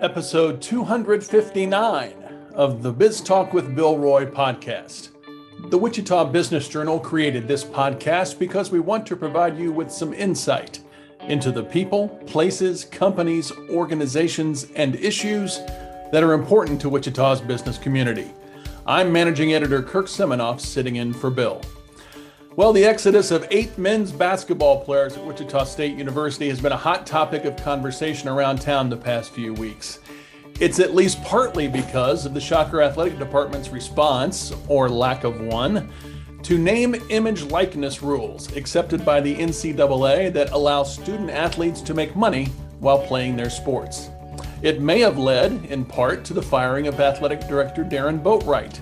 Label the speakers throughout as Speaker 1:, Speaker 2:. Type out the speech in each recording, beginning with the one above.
Speaker 1: Episode 259 of the Biz Talk with Bill Roy podcast. The Wichita Business Journal created this podcast because we want to provide you with some insight into the people, places, companies, organizations, and issues that are important to Wichita's business community. I'm managing editor Kirk Seminoff sitting in for Bill. Well, the exodus of eight men's basketball players at Wichita State University has been a hot topic of conversation around town the past few weeks. It's at least partly because of the Shocker Athletic Department's response, or lack of one, to name, image, likeness rules accepted by the NCAA that allow student athletes to make money while playing their sports. It may have led, in part, to the firing of athletic director Darron Boatright.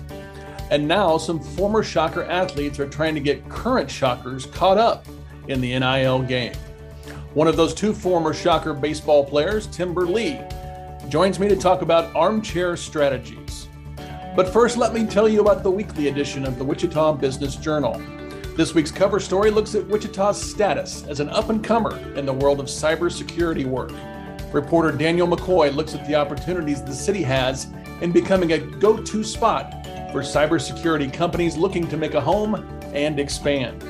Speaker 1: And now some former Shocker athletes are trying to get current Shockers caught up in the NIL game. One of those two former Shocker baseball players, Timber Lee, joins me to talk about armchair strategies. But first, let me tell you about the weekly edition of the Wichita Business Journal. This week's cover story looks at Wichita's status as an up and comer in the world of cybersecurity work. Reporter Daniel McCoy looks at the opportunities the city has in becoming a go to spot for cybersecurity companies looking to make a home and expand.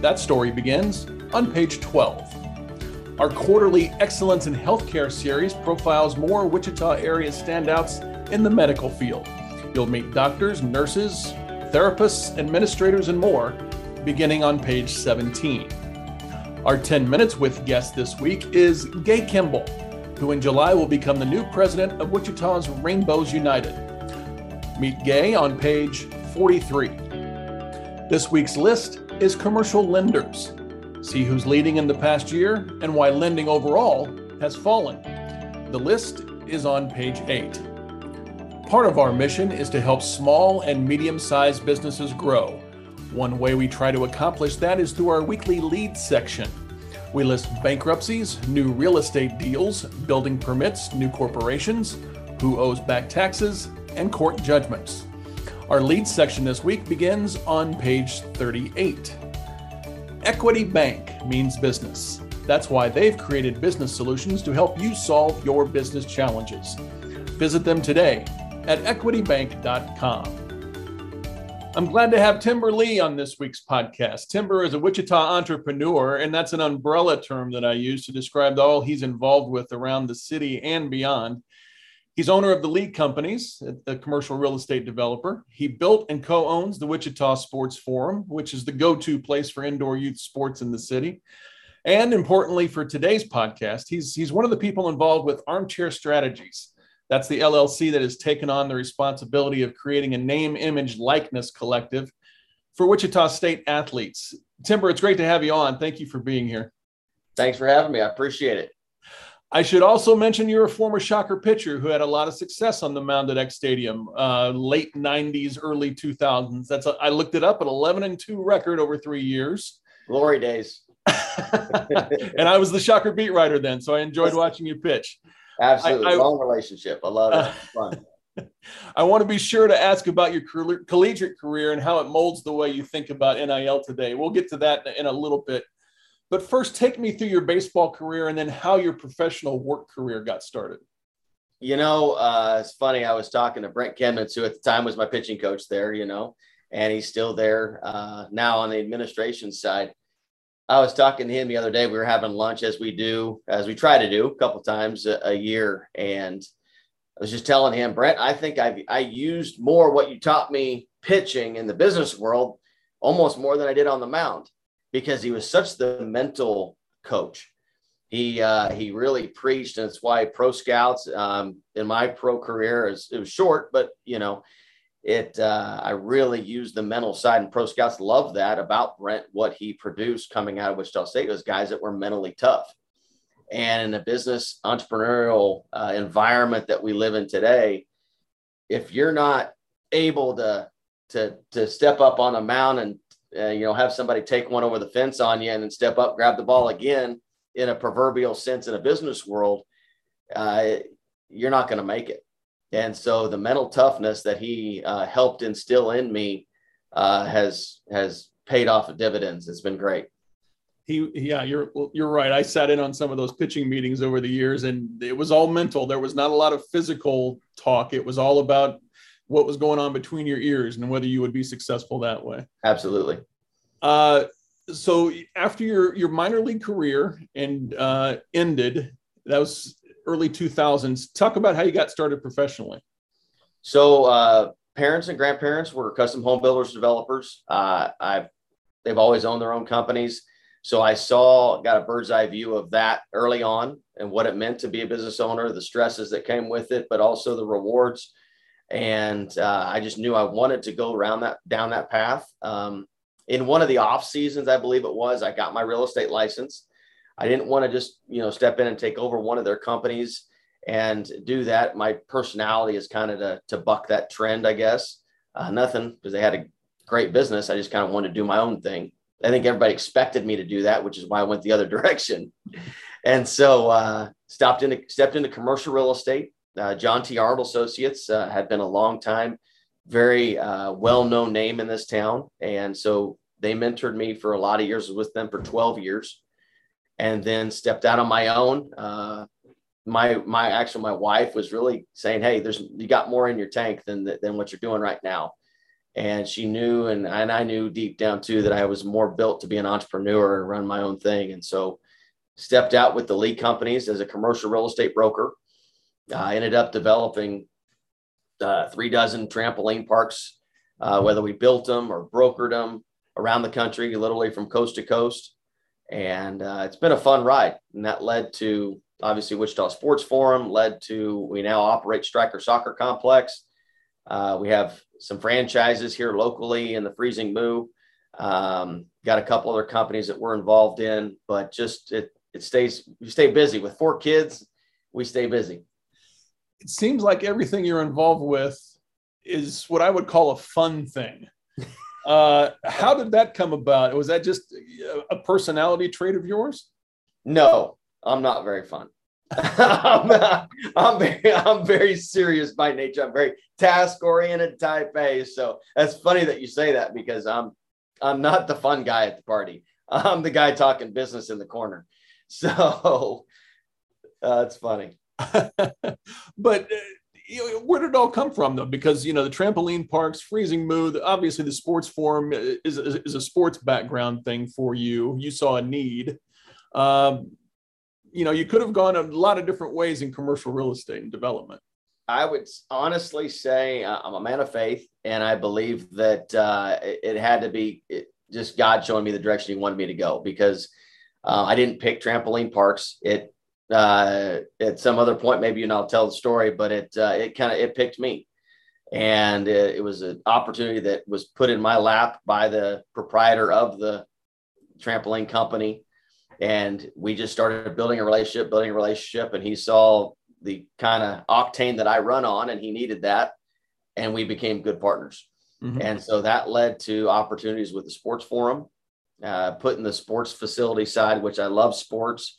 Speaker 1: That story begins on page 12. Our quarterly Excellence in Healthcare series profiles more Wichita area standouts in the medical field. You'll meet doctors, nurses, therapists, administrators, and more beginning on page 17. Our 10 Minutes with guest this week is Gay Kimball, who in July will become the new president of Wichita's Rainbows United. Meet Gay on page 43. This week's list is commercial lenders. See who's leading in the past year and why lending overall has fallen. The list is on page 8. Part of our mission is to help small and medium sized businesses grow. One way we try to accomplish that is through our weekly leads section. We list bankruptcies, new real estate deals, building permits, new corporations, who owes back taxes, and court judgments. Our lead section this week begins on page 38. Equity Bank means business. That's why they've created business solutions to help you solve your business challenges. Visit them today at equitybank.com. I'm glad to have Timber Lee on this week's podcast. Timber is a Wichita entrepreneur, and that's an umbrella term that I use to describe all he's involved with around the city and beyond. He's owner of the Lee Companies, a commercial real estate developer. He built and co owns the Wichita Sports Forum, which is the go to place for indoor youth sports in the city. And importantly, for today's podcast, he's, he's one of the people involved with Armchair Strategies that's the LLC that has taken on the responsibility of creating a name, image, likeness collective for Wichita State athletes. Timber, it's great to have you on. Thank you for being here.
Speaker 2: Thanks for having me. I appreciate it.
Speaker 1: I should also mention you're a former Shocker pitcher who had a lot of success on the mound at Eck Stadium, uh, late 90s, early 2000s. That's a, I looked it up, an 11 and 2 record over three years.
Speaker 2: Glory days.
Speaker 1: and I was the Shocker beat writer then, so I enjoyed watching you pitch.
Speaker 2: Absolutely. I, I, Long relationship. I love it. Fun.
Speaker 1: I want to be sure to ask about your collegiate career and how it molds the way you think about NIL today. We'll get to that in a little bit. But first, take me through your baseball career and then how your professional work career got started.
Speaker 2: You know, uh, it's funny. I was talking to Brent Kemnitz, who at the time was my pitching coach there, you know, and he's still there uh, now on the administration side. I was talking to him the other day. We were having lunch as we do, as we try to do a couple times a, a year. And I was just telling him, Brent, I think I've I used more what you taught me pitching in the business world, almost more than I did on the mound, because he was such the mental coach. He uh, he really preached, and it's why pro scouts um, in my pro career is it was short, but you know it uh, I really used the mental side, and pro scouts love that about Brent. What he produced coming out of Wichita State was guys that were mentally tough. And in the business entrepreneurial uh, environment that we live in today, if you're not able to to to step up on a mound and uh, you know have somebody take one over the fence on you and then step up, grab the ball again in a proverbial sense in a business world, uh, you're not going to make it. And so the mental toughness that he uh, helped instill in me uh, has has paid off dividends. It's been great.
Speaker 1: he yeah you're you're right i sat in on some of those pitching meetings over the years and it was all mental there was not a lot of physical talk it was all about what was going on between your ears and whether you would be successful that way.
Speaker 2: Absolutely.
Speaker 1: Uh, so after your your minor league career and uh, ended that was early 2000s talk about how you got started professionally.
Speaker 2: So uh, parents and grandparents were custom home builders developers. Uh, i've they've always owned their own companies. So I saw, got a bird's eye view of that early on and what it meant to be a business owner, the stresses that came with it, but also the rewards. And uh, I just knew I wanted to go around that down that path. Um, in one of the off seasons, I believe it was, I got my real estate license. I didn't want to just you know step in and take over one of their companies and do that. My personality is kind of to, to buck that trend, I guess. Uh, nothing because they had a great business. I just kind of wanted to do my own thing. I think everybody expected me to do that, which is why I went the other direction. And so uh, stopped into stepped into commercial real estate. Uh, John T. Arnold Associates uh, had been a long time, very uh, well known name in this town, and so they mentored me for a lot of years. with them for 12 years, and then stepped out on my own. Uh, my my actually my wife was really saying, "Hey, there's you got more in your tank than than what you're doing right now." and she knew and, and i knew deep down too that i was more built to be an entrepreneur and run my own thing and so stepped out with the Lee companies as a commercial real estate broker i ended up developing uh, three dozen trampoline parks uh, whether we built them or brokered them around the country literally from coast to coast and uh, it's been a fun ride and that led to obviously wichita sports forum led to we now operate Stryker soccer complex uh, we have some franchises here locally in the Freezing Moo. Um, got a couple other companies that we're involved in, but just it it stays you stay busy with four kids. We stay busy.
Speaker 1: It seems like everything you're involved with is what I would call a fun thing. Uh, how did that come about? Was that just a personality trait of yours?
Speaker 2: No, I'm not very fun. I'm, I'm, very, I'm very serious by nature. I'm very task oriented type A. So that's funny that you say that because I'm, I'm not the fun guy at the party. I'm the guy talking business in the corner. So uh, it's funny.
Speaker 1: but uh, you know, where did it all come from though? Because you know the trampoline parks, Freezing Moo. Obviously, the sports forum is, is, is a sports background thing for you. You saw a need. Um, you know, you could have gone a lot of different ways in commercial real estate and development.
Speaker 2: I would honestly say uh, I'm a man of faith, and I believe that uh, it, had to be just God showing me the direction He wanted me to go because uh, I didn't pick trampoline parks. It uh, at some other point, maybe you know, I'll tell the story, but it uh, it kind of it picked me, and it, it was an opportunity that was put in my lap by the proprietor of the trampoline company and we just started building a relationship, building a relationship. And he saw the kind of octane that I run on, and he needed that. And we became good partners. Mm-hmm. And so that led to opportunities with the sports forum, uh, putting the sports facility side, which I love sports.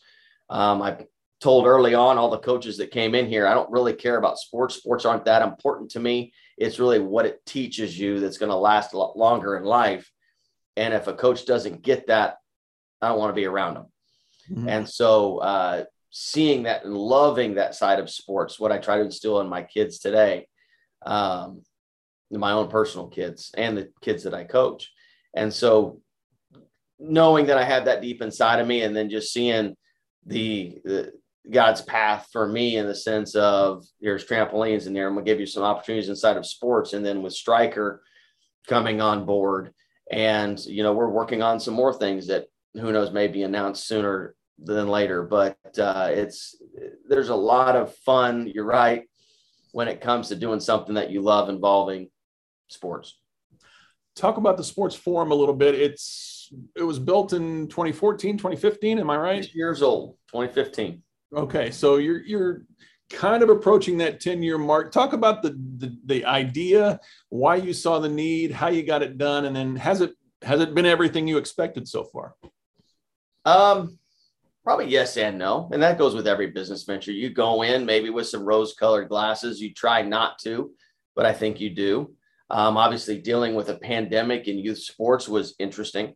Speaker 2: Um, I told early on all the coaches that came in here, I don't really care about sports. Sports aren't that important to me. It's really what it teaches you that's going to last a lot longer in life. And if a coach doesn't get that, I don't want to be around them. Mm-hmm. And so, uh, seeing that and loving that side of sports, what I try to instill in my kids today, um, my own personal kids and the kids that I coach. And so, knowing that I have that deep inside of me, and then just seeing the, the God's path for me in the sense of there's trampolines in there. I'm gonna give you some opportunities inside of sports, and then with Stryker coming on board, and you know we're working on some more things that who knows may be announced sooner than later. But uh, it's there's a lot of fun. You're right when it comes to doing something that you love involving sports.
Speaker 1: Talk about the sports forum a little bit. It's it was built in 2014, 2015. Am I right?
Speaker 2: Six years old, 2015.
Speaker 1: Okay, so you're you're kind of approaching that 10 year mark. Talk about the, the the idea, why you saw the need, how you got it done, and then has it has it been everything you expected so far?
Speaker 2: Um, probably yes and no. And that goes with every business venture. You go in maybe with some rose colored glasses. You try not to, but I think you do. Um, obviously, dealing with a pandemic in youth sports was interesting.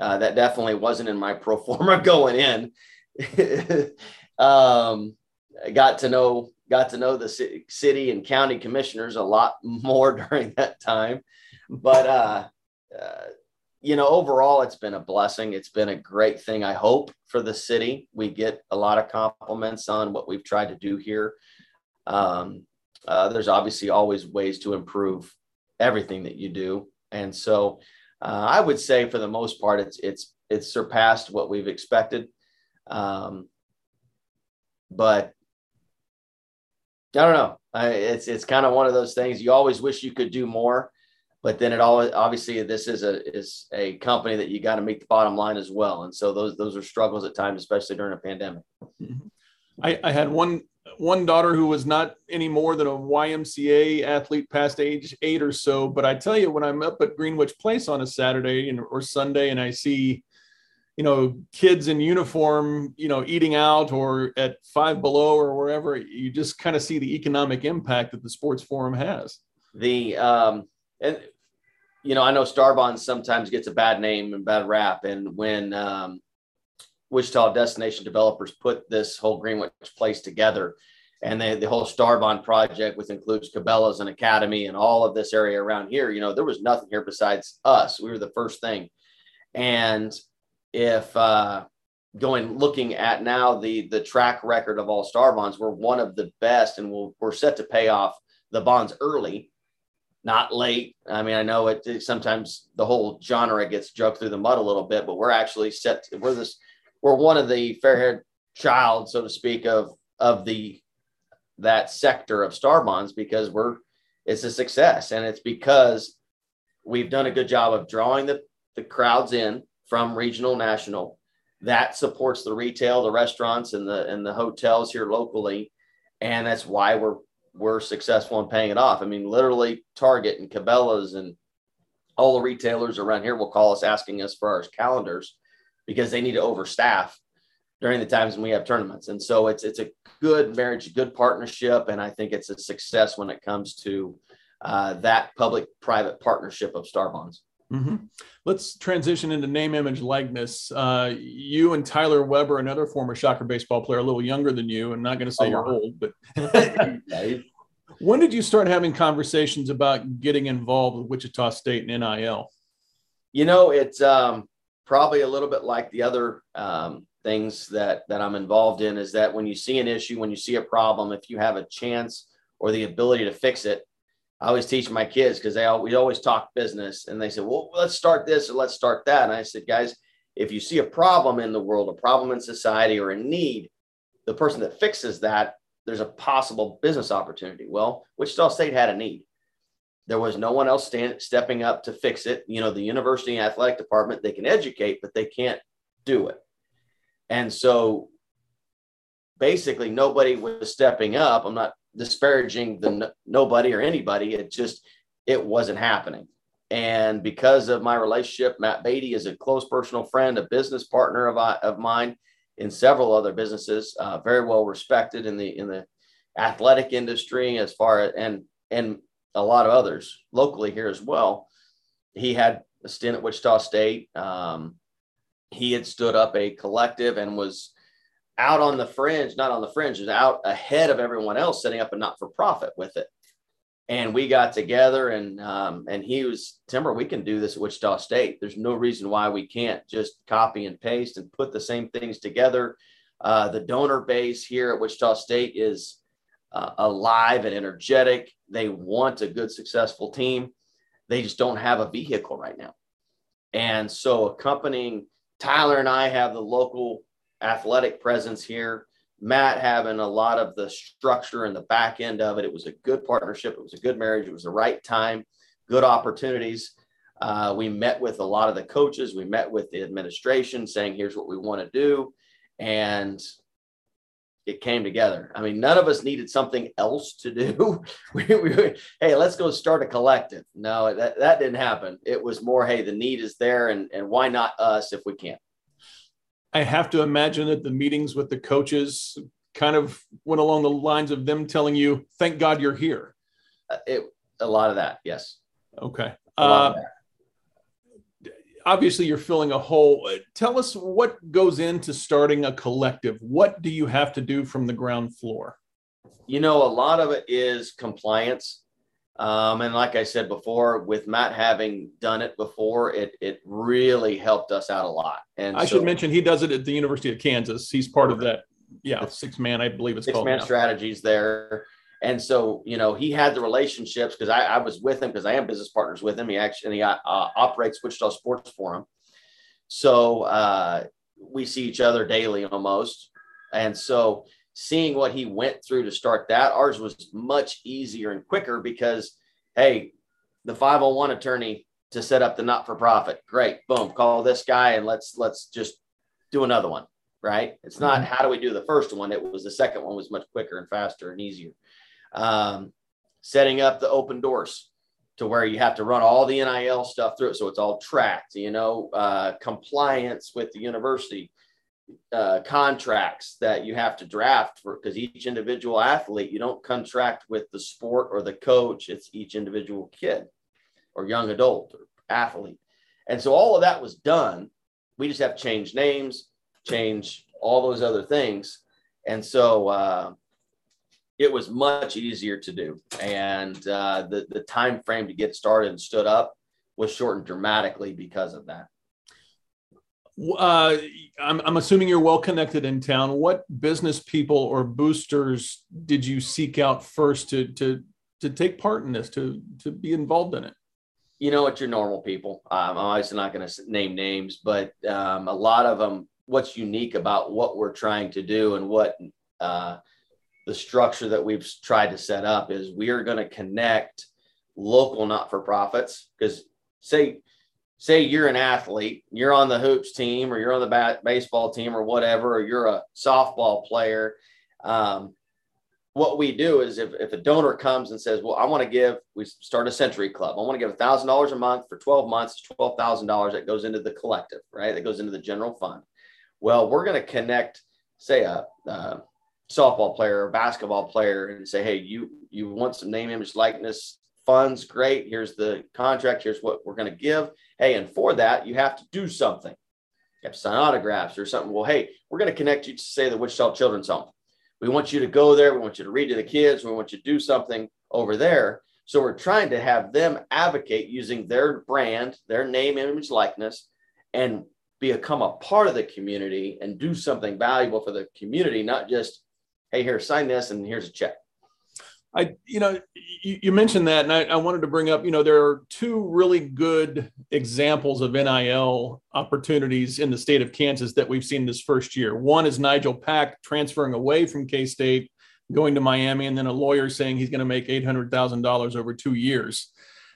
Speaker 2: Uh, that definitely wasn't in my pro forma going in. um, got to know got to know the city and county commissioners a lot more during that time, but uh, uh, you know, overall, it's been a blessing. It's been a great thing. I hope for the city. We get a lot of compliments on what we've tried to do here. Um, uh, there's obviously always ways to improve everything that you do, and so uh, I would say for the most part, it's it's it's surpassed what we've expected. Um, but I don't know. I, it's it's kind of one of those things. You always wish you could do more but then it always obviously this is a is a company that you got to meet the bottom line as well and so those those are struggles at times especially during a pandemic.
Speaker 1: I, I had one one daughter who was not any more than a ymca athlete past age eight or so but i tell you when i'm up at greenwich place on a saturday and, or sunday and i see you know kids in uniform you know eating out or at five below or wherever you just kind of see the economic impact that the sports forum has
Speaker 2: the um and you know, I know Starbonds sometimes gets a bad name and bad rap. And when um, Wichita Destination Developers put this whole Greenwich place together, and they, the whole Starbond project, which includes Cabela's and Academy and all of this area around here, you know, there was nothing here besides us. We were the first thing. And if uh, going looking at now the the track record of all star bonds, we're one of the best, and we'll, we're set to pay off the bonds early not late. I mean, I know it, sometimes the whole genre gets drugged through the mud a little bit, but we're actually set. To, we're this. We're one of the fair-haired child, so to speak, of of the that sector of star bonds because we're it's a success, and it's because we've done a good job of drawing the the crowds in from regional, national. That supports the retail, the restaurants, and the and the hotels here locally, and that's why we're we're successful in paying it off. I mean, literally Target and Cabela's and all the retailers around here will call us asking us for our calendars because they need to overstaff during the times when we have tournaments. And so it's it's a good marriage, good partnership, and I think it's a success when it comes to uh, that public-private partnership of Starbonds.
Speaker 1: Mm-hmm. Let's transition into name, image, likeness. Uh, you and Tyler Weber, another former Shocker baseball player, a little younger than you. I'm not going to say oh, you're old, but when did you start having conversations about getting involved with Wichita State and NIL?
Speaker 2: You know, it's um, probably a little bit like the other um, things that that I'm involved in. Is that when you see an issue, when you see a problem, if you have a chance or the ability to fix it, I always teach my kids because they all, we always talk business and they said, well, let's start this or let's start that. And I said, guys, if you see a problem in the world, a problem in society or a need, the person that fixes that, there's a possible business opportunity. Well, Wichita State had a need. There was no one else stand, stepping up to fix it. You know, the university athletic department, they can educate, but they can't do it. And so basically nobody was stepping up. I'm not disparaging the nobody or anybody. It just it wasn't happening. And because of my relationship, Matt Beatty is a close personal friend, a business partner of, of mine in several other businesses, uh, very well respected in the in the athletic industry as far as and and a lot of others locally here as well. He had a stint at Wichita State. Um, he had stood up a collective and was out on the fringe, not on the fringe, is out ahead of everyone else setting up a not for profit with it. And we got together and um, and he was Timber, we can do this at Wichita State. There's no reason why we can't just copy and paste and put the same things together. Uh, the donor base here at Wichita State is uh, alive and energetic. They want a good, successful team. They just don't have a vehicle right now. And so accompanying Tyler and I have the local athletic presence here. Matt having a lot of the structure and the back end of it. It was a good partnership. It was a good marriage. It was the right time, good opportunities. Uh, we met with a lot of the coaches. We met with the administration saying, here's what we want to do. And it came together. I mean, none of us needed something else to do. we, we, hey, let's go start a collective. No, that, that didn't happen. It was more, hey, the need is there, and, and why not us if we can?
Speaker 1: I have to imagine that the meetings with the coaches kind of went along the lines of them telling you, "Thank God you're here."
Speaker 2: Uh, it a lot of that, yes.
Speaker 1: Okay. Uh, obviously you're filling a hole. Tell us what goes into starting a collective. What do you have to do from the ground floor?
Speaker 2: You know, a lot of it is compliance. Um, and like I said before, with Matt having done it before, it it really helped us out a lot. And
Speaker 1: I so, should mention he does it at the University of Kansas. He's part of that, yeah, six man, I believe it's
Speaker 2: six
Speaker 1: called
Speaker 2: man strategies there. And so, you know, he had the relationships because I, I, was with him because I am business partners with him. He actually he, uh, operates Wichita Sports Forum. So uh, we see each other daily almost. And so seeing what he went through to start that, ours was much easier and quicker because, hey, the 501 attorney to set up the not for profit. Great. Boom. Call this guy and let's let's just do another one. Right. It's not mm-hmm. how do we do the first one? It was the second one was much quicker and faster and easier um, setting up the open doors to where you have to run all the NIL stuff through it. So it's all tracked, you know, uh, compliance with the university, uh, contracts that you have to draft for because each individual athlete, you don't contract with the sport or the coach, it's each individual kid or young adult or athlete. And so all of that was done. We just have to change names, change all those other things. And so, uh, it was much easier to do, and uh, the the time frame to get started and stood up was shortened dramatically because of that.
Speaker 1: Uh, I'm, I'm assuming you're well connected in town. What business people or boosters did you seek out first to to to take part in this, to to be involved in it?
Speaker 2: You know, it's your normal people. Um, I'm obviously not going to name names, but um, a lot of them. What's unique about what we're trying to do and what uh, the structure that we've tried to set up is we are going to connect local not-for-profits because say say you're an athlete you're on the hoops team or you're on the bat, baseball team or whatever or you're a softball player um, what we do is if, if a donor comes and says well i want to give we start a century club. I want to give $1000 a month for 12 months $12000 that goes into the collective right? That goes into the general fund. Well we're going to connect say a, a softball player or basketball player and say, hey, you you want some name, image, likeness funds? Great. Here's the contract. Here's what we're going to give. Hey, and for that, you have to do something. You have to sign autographs or something. Well, hey, we're going to connect you to say the Wichita Children's Home. We want you to go there. We want you to read to the kids. We want you to do something over there. So we're trying to have them advocate using their brand, their name, image, likeness, and become a part of the community and do something valuable for the community, not just hey, here, sign this, and here's a check.
Speaker 1: I, you know, you, you mentioned that, and I, I, wanted to bring up, you know, there are two really good examples of NIL opportunities in the state of Kansas that we've seen this first year. One is Nigel Pack transferring away from K State, going to Miami, and then a lawyer saying he's going to make eight hundred thousand dollars over two years.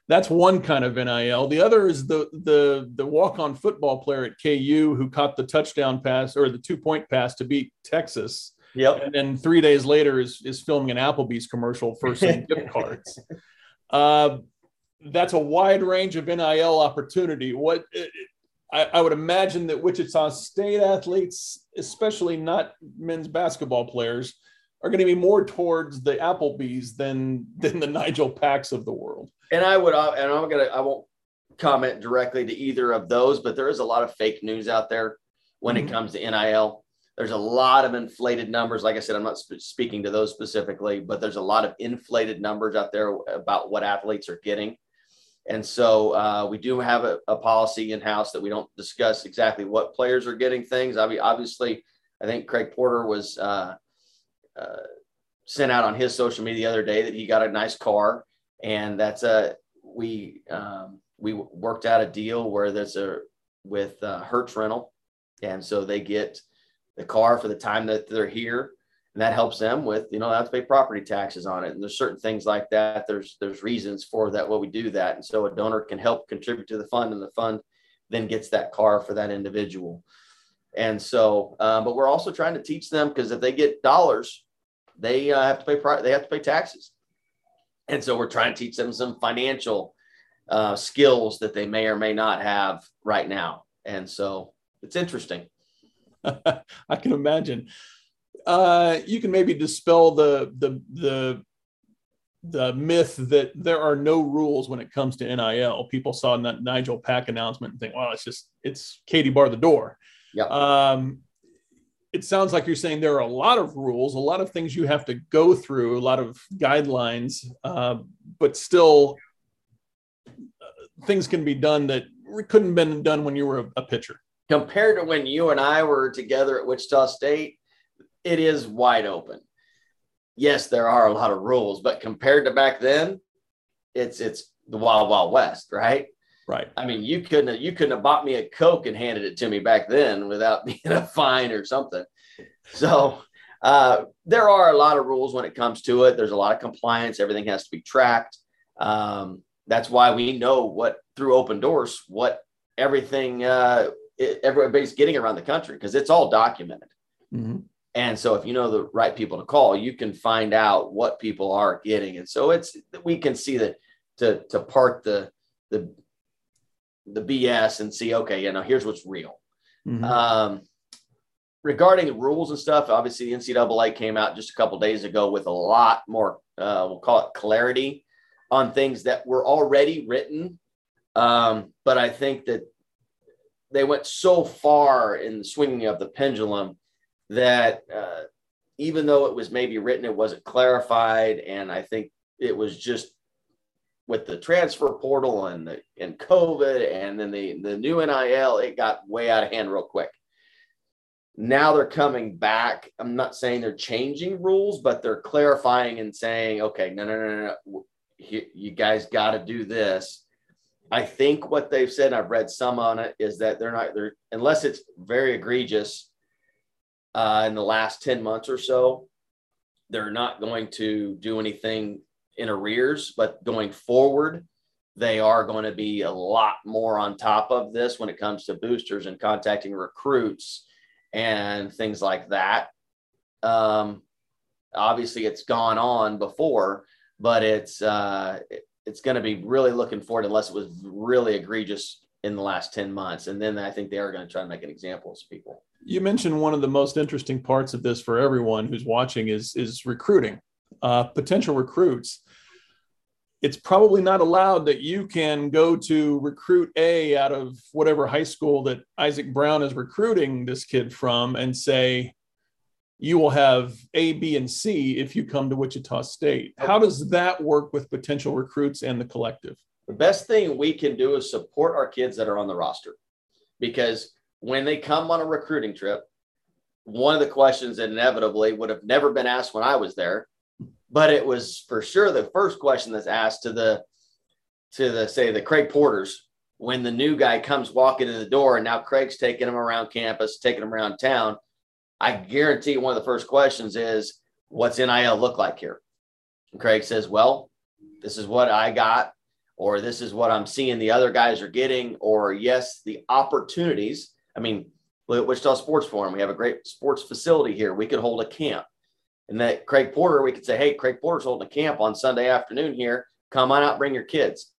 Speaker 1: That's one kind of NIL. The other is the the the walk on football player at KU who caught the touchdown pass or the two point pass to beat Texas
Speaker 2: Yep.
Speaker 1: And then three days later is is filming an Applebee's commercial for some gift cards. Uh, that's a wide range of NIL opportunity. What I, I, would imagine that Wichita State athletes, especially not men's basketball players, are going to be more towards the Applebee's than than the Nigel Packs of the world.
Speaker 2: And I would, uh, and I'm gonna, I won't comment directly to either of those, but there is a lot of fake news out there when mm-hmm. it comes to NIL. There's a lot of inflated numbers. Like I said, I'm not sp- speaking to those specifically, but there's a lot of inflated numbers out there about what athletes are getting. And so uh, we do have a, a policy in house that we don't discuss exactly what players are getting things. I mean, obviously, I think Craig Porter was uh, uh, sent out on his social media the other day that he got a nice car, and that's a we um, we worked out a deal where there's a with uh, Hertz Rental, and so they get the car for the time that they're here. And that helps them with you know they have to pay property taxes on it. And there's certain things like that. There's there's reasons for that what we do that. And so a donor can help contribute to the fund and the fund then gets that car for that individual. And so um, but we're also trying to teach them because if they get dollars they uh, have to pay they have to pay taxes. And so we're trying to teach them some financial uh, skills that they may or may not have right now. And so it's interesting
Speaker 1: I can imagine. Uh, you can maybe dispel the the the the myth that there are no rules when it comes to NIL. People saw that Nigel Pack announcement and think, well, it's just it's Katie bar the door.
Speaker 2: Yeah.
Speaker 1: Um, it sounds like you're saying there are a lot of rules, a lot of things you have to go through, a lot of guidelines, uh, but still uh, things can be done that couldn't have been done when you were a, a pitcher.
Speaker 2: Compared to when you and I were together at Wichita State, it is wide open. Yes, there are a lot of rules, but compared to back then, it's it's the wild wild west, right?
Speaker 1: Right.
Speaker 2: I mean, you couldn't have, you couldn't have bought me a Coke and handed it to me back then without being a fine or something. So uh, there are a lot of rules when it comes to it. There's a lot of compliance. Everything has to be tracked. Um, that's why we know what through open doors what everything uh, it, everybody's getting around the country because it's all documented. Mm-hmm. And so if you know the right people to call, you can find out what people are getting. And so it's we can see that to to part the the the BS and see, okay, you know, here's what's real. Mm-hmm. Um, regarding rules and stuff, obviously the NCAA came out just a couple days ago with a lot more, uh, we'll call it clarity on things that were already written. Um, but I think that they went so far in the swinging of the pendulum that uh, even though it was maybe written, it wasn't clarified. And I think it was just with the transfer portal and the and COVID and then the the new NIL, it got way out of hand real quick. Now they're coming back. I'm not saying they're changing rules, but they're clarifying and saying, okay, no, no, no, no, you, you guys got to do this. I think what they've said, and I've read some on it, is that they're not they're unless it's very egregious uh, in the last 10 months or so, they're not going to do anything in arrears, but going forward, they are going to be a lot more on top of this when it comes to boosters and contacting recruits and things like that. Um, obviously, it's gone on before, but it's uh, it's going to be really looking forward unless it was really egregious in the last 10 months. And then I think they are going to try to make an example of people.
Speaker 1: You mentioned one of the most interesting parts of this for everyone who's watching is is recruiting, uh, potential recruits it's probably not allowed that you can go to recruit A out of whatever high school that Isaac Brown is recruiting this kid from and say, you will have A, B, and C if you come to Wichita State. How does that work with potential recruits and the collective?
Speaker 2: The best thing we can do is support our kids that are on the roster because when they come on a recruiting trip, one of the questions that inevitably would have never been asked when I was there but it was for sure the first question that's asked to the to the say the Craig Porters when the new guy comes walking in the door and now Craig's taking him around campus, taking him around town. I guarantee one of the first questions is, "What's NIL look like here?" And Craig says, "Well, this is what I got." Or this is what I'm seeing the other guys are getting, or yes, the opportunities. I mean, look at Wichita Sports Forum. We have a great sports facility here. We could hold a camp and that Craig Porter, we could say, hey, Craig Porter's holding a camp on Sunday afternoon here. Come on out, bring your kids.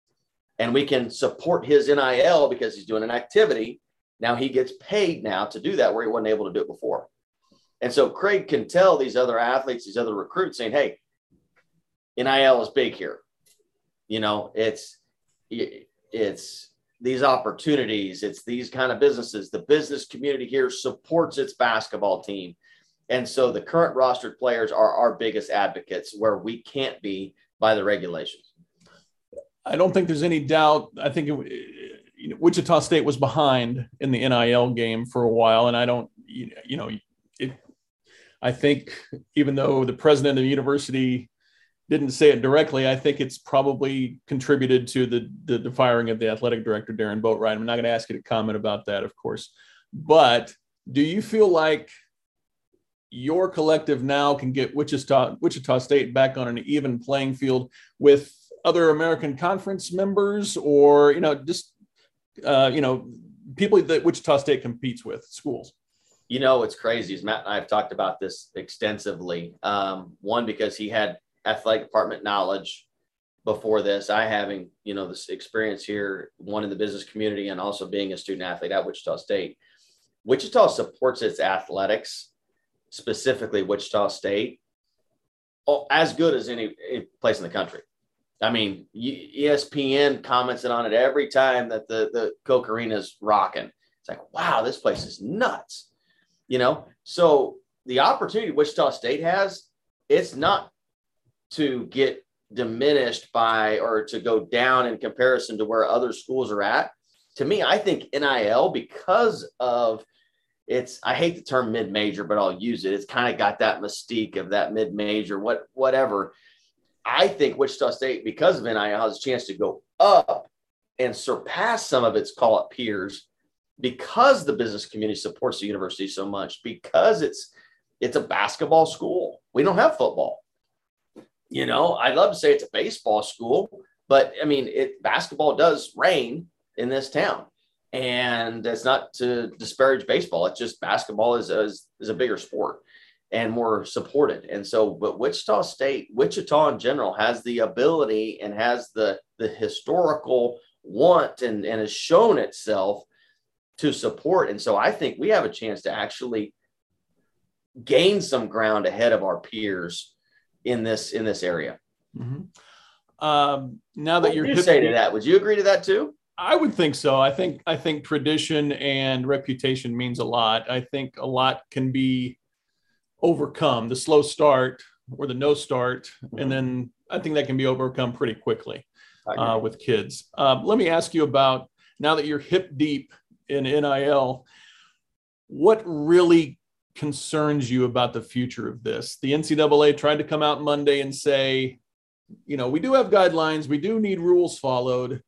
Speaker 2: And we can support his NIL because he's doing an activity. Now he gets paid now to do that where he wasn't able to do it before. And so Craig can tell these other athletes, these other recruits saying, hey, NIL is big here. You know, it's it's these opportunities, it's these kind of businesses. The business community here supports its basketball team. And so the current rostered players are our biggest advocates where we can't be by the regulations.
Speaker 1: I don't think there's any doubt. I think uh, it, know, Wichita State was behind in the NIL game for a while. And I don't, you know, I think even though the president of the university didn't say it directly, I think it's probably contributed to the, the, the firing of the athletic director, Darron Boatright. I'm not going to ask you to comment about that, of course. But do you feel like – your collective now can get Wichita, Wichita State back on an even playing field with other American Conference members, or you know, just uh, you know, people that Wichita State competes with, schools.
Speaker 2: You know, what's crazy is Matt and I have talked about this extensively. Um, one because he had athletic department knowledge before this. I having you know this experience here, one in the business community, and also being a student athlete at Wichita State. Wichita supports its athletics specifically Wichita State, as good as any, place in the country. I mean, ESPN commented on it every time that the the Arena is rocking. It's like, wow, this place is nuts. You know, so the opportunity Wichita State has, it's not to get diminished by or to go down in comparison to where other schools are at. To me, I think NIL because of it's I hate the term mid major, but I'll use it. It's kind of got that mystique of that mid major, what whatever. I think Wichita State, because of NIL, has a chance to go up and surpass some of its call it peers because the business community supports the university so much, because it's it's a basketball school. We don't have football. You know, I'd love to say it's a baseball school, but I mean, it basketball does reign in this town. And it's not to disparage baseball. It's just basketball is, is, is a bigger sport and more supported. And so, but Wichita State, Wichita in general has the ability and has the, the historical want and, and has shown itself to support. And so I think we have a chance to actually gain some ground ahead of our peers in this in this area.
Speaker 1: Mm-hmm. Um, now that
Speaker 2: what
Speaker 1: you're
Speaker 2: you say to that, would you agree to that too?
Speaker 1: I would think so. I think I think tradition and reputation means a lot. I think a lot can be overcome. The slow start or the no start, mm-hmm. and then I think that can be overcome pretty quickly uh, with kids. Uh, let me ask you about now that you're hip deep in NIL. What really concerns you about the future of this? The NCAA tried to come out Monday and say, you know, we do have guidelines, we do need rules followed.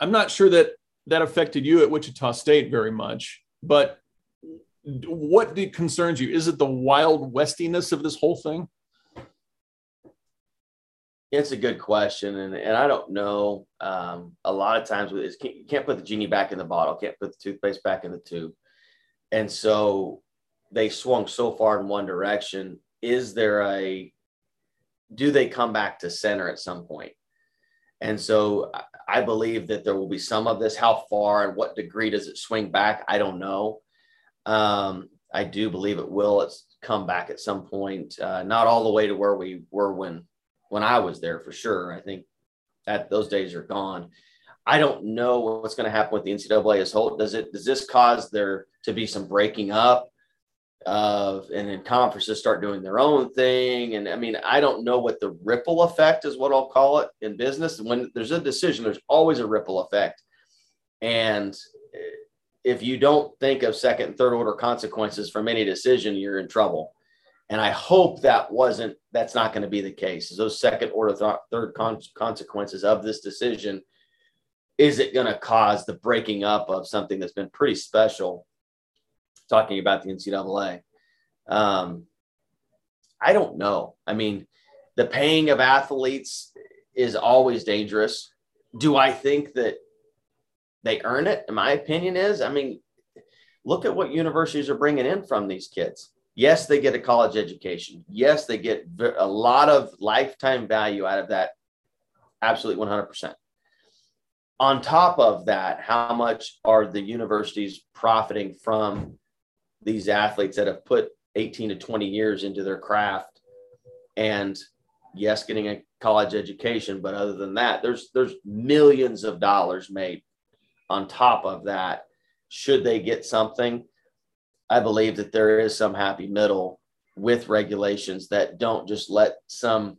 Speaker 1: I'm not sure that that affected you at Wichita State very much, but what concerns you? Is it the wild westiness of this whole thing?
Speaker 2: It's a good question, and, and I don't know. Um, a lot of times, with you can't put the genie back in the bottle, can't put the toothpaste back in the tube, and so they swung so far in one direction. Is there a do they come back to center at some point? And so I believe that there will be some of this. How far and what degree does it swing back? I don't know. Um, I do believe it will. It's come back at some point, uh, not all the way to where we were when when I was there for sure. I think that those days are gone. I don't know what's going to happen with the NCAA as whole. Does it does this cause there to be some breaking up? of and then conferences start doing their own thing. And I mean, I don't know what the ripple effect is what I'll call it in business. When there's a decision, there's always a ripple effect. And if you don't think of second and third order consequences from any decision, you're in trouble. And I hope that wasn't, that's not going to be the case. Is Those second order, th- third con- consequences of this decision, is it going to cause the breaking up of something that's been pretty special talking about the NCAA. Um, I don't know. I mean, the paying of athletes is always dangerous. Do I think that they earn it? My opinion, is I mean, look at what universities are bringing in from these kids. Yes, they get a college education. Yes, they get a lot of lifetime value out of that. Absolutely 100%. On top of that, how much are the universities profiting from these athletes that have put 18 to 20 years into their craft and yes getting a college education but other than that there's there's millions of dollars made on top of that should they get something i believe that there is some happy middle with regulations that don't just let some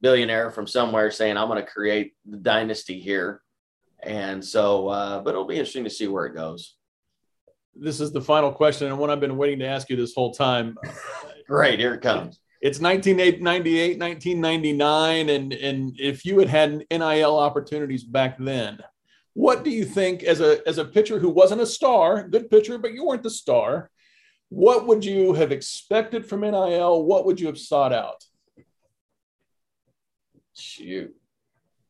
Speaker 2: billionaire from somewhere saying i'm going to create the dynasty here and so uh, but it'll be interesting to see where it goes
Speaker 1: this is the final question and one I've been waiting to ask you this whole time.
Speaker 2: Great, here it comes.
Speaker 1: It's 1998, 1999, and and if you had had NIL opportunities back then, what do you think as a as a pitcher who wasn't a star, good pitcher, but you weren't the star? What would you have expected from NIL? What would you have sought out?
Speaker 2: Shoot.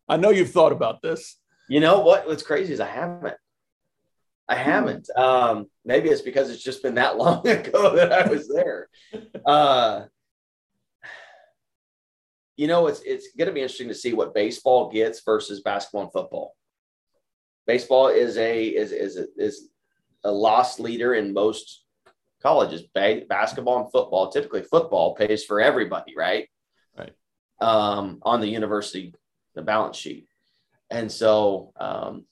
Speaker 1: I know you've thought about this.
Speaker 2: You know what? What's crazy is I haven't. I haven't. Um, maybe it's because it's just been that long ago that I was there. Uh, you know, it's it's going to be interesting to see what baseball gets versus basketball and football. Baseball is a is is is a lost leader in most colleges. ba- basketball and football. Typically, football pays for everybody, right?
Speaker 1: Right.
Speaker 2: Um, on the university, the balance sheet. And so, um,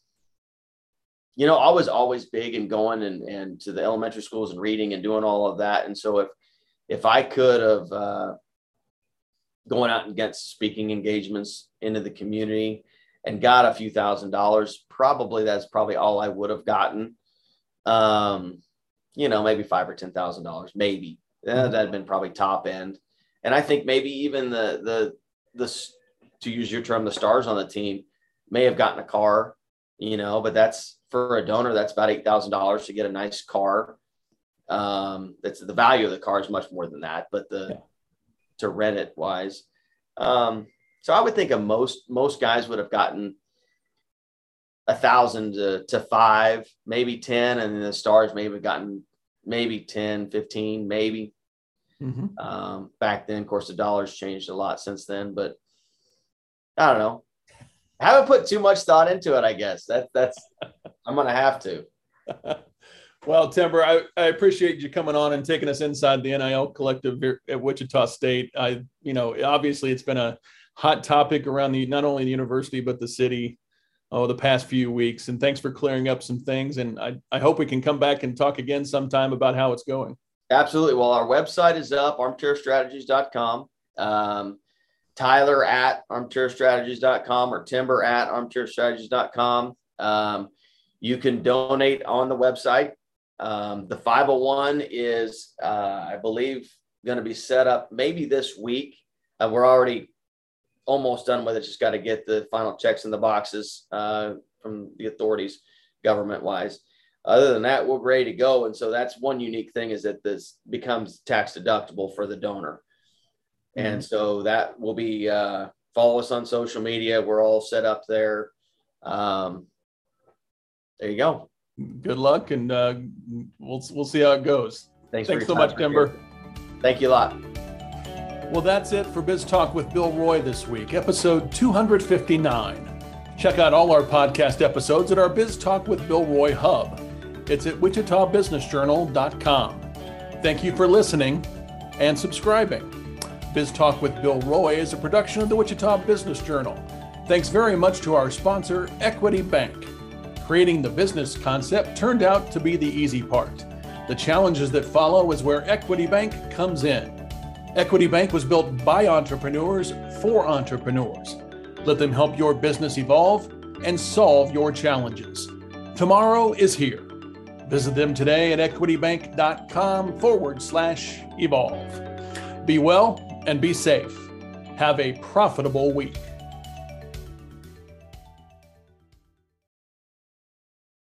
Speaker 2: you know, I was always big and going and, and to the elementary schools and reading and doing all of that. And so if, if I could have, uh, going out and get speaking engagements into the community and got a few thousand dollars, probably that's probably all I would have gotten. Um, you know, maybe five or ten thousand dollars, maybe uh, that'd been probably top end. And I think maybe even the the the to use your term, the stars on the team may have gotten a car, you know, but that's for a donor, that's about eight thousand dollars to get a nice car. Um, that's the value of the car is much more than that, but the yeah. to rent it wise. Um, so I would think of most most guys would have gotten a thousand to, to five, maybe 10. And then the stars maybe have gotten maybe 10, 15, maybe. Mm-hmm. Um, back then, of course, the dollars changed a lot since then, but I don't know. I haven't put too much thought into it, I guess. That that's I'm gonna have to.
Speaker 1: well, Timber, I, I appreciate you coming on and taking us inside the NIL collective at Wichita State. I, you know, obviously it's been a hot topic around the not only the university but the city oh the past few weeks. And thanks for clearing up some things. And I, I hope we can come back and talk again sometime about how it's going.
Speaker 2: Absolutely. Well, our website is up, armchairstrategies.com. Um, Tyler at armchairstrategies.com or Timber at armchairstrategies.com. Um, you can donate on the website. Um, the 501 is, uh, I believe, going to be set up maybe this week. Uh, we're already almost done with it. Just got to get the final checks in the boxes uh, from the authorities, government wise. Other than that, we're ready to go. And so that's one unique thing is that this becomes tax deductible for the donor. Mm-hmm. And so that will be uh, follow us on social media. We're all set up there. Um, there you go.
Speaker 1: Good luck, and uh, we'll we'll see how it goes.
Speaker 2: Thanks,
Speaker 1: Thanks so much, Timber.
Speaker 2: Thank you a lot.
Speaker 1: Well, that's it for Biz Talk with Bill Roy this week, episode 259. Check out all our podcast episodes at our Biz Talk with Bill Roy hub. It's at wichitabusinessjournal.com. Thank you for listening and subscribing. Biz Talk with Bill Roy is a production of the Wichita Business Journal. Thanks very much to our sponsor, Equity Bank. Creating the business concept turned out to be the easy part. The challenges that follow is where Equity Bank comes in. Equity Bank was built by entrepreneurs for entrepreneurs. Let them help your business evolve and solve your challenges. Tomorrow is here. Visit them today at equitybank.com forward slash evolve. Be well and be safe. Have a profitable week.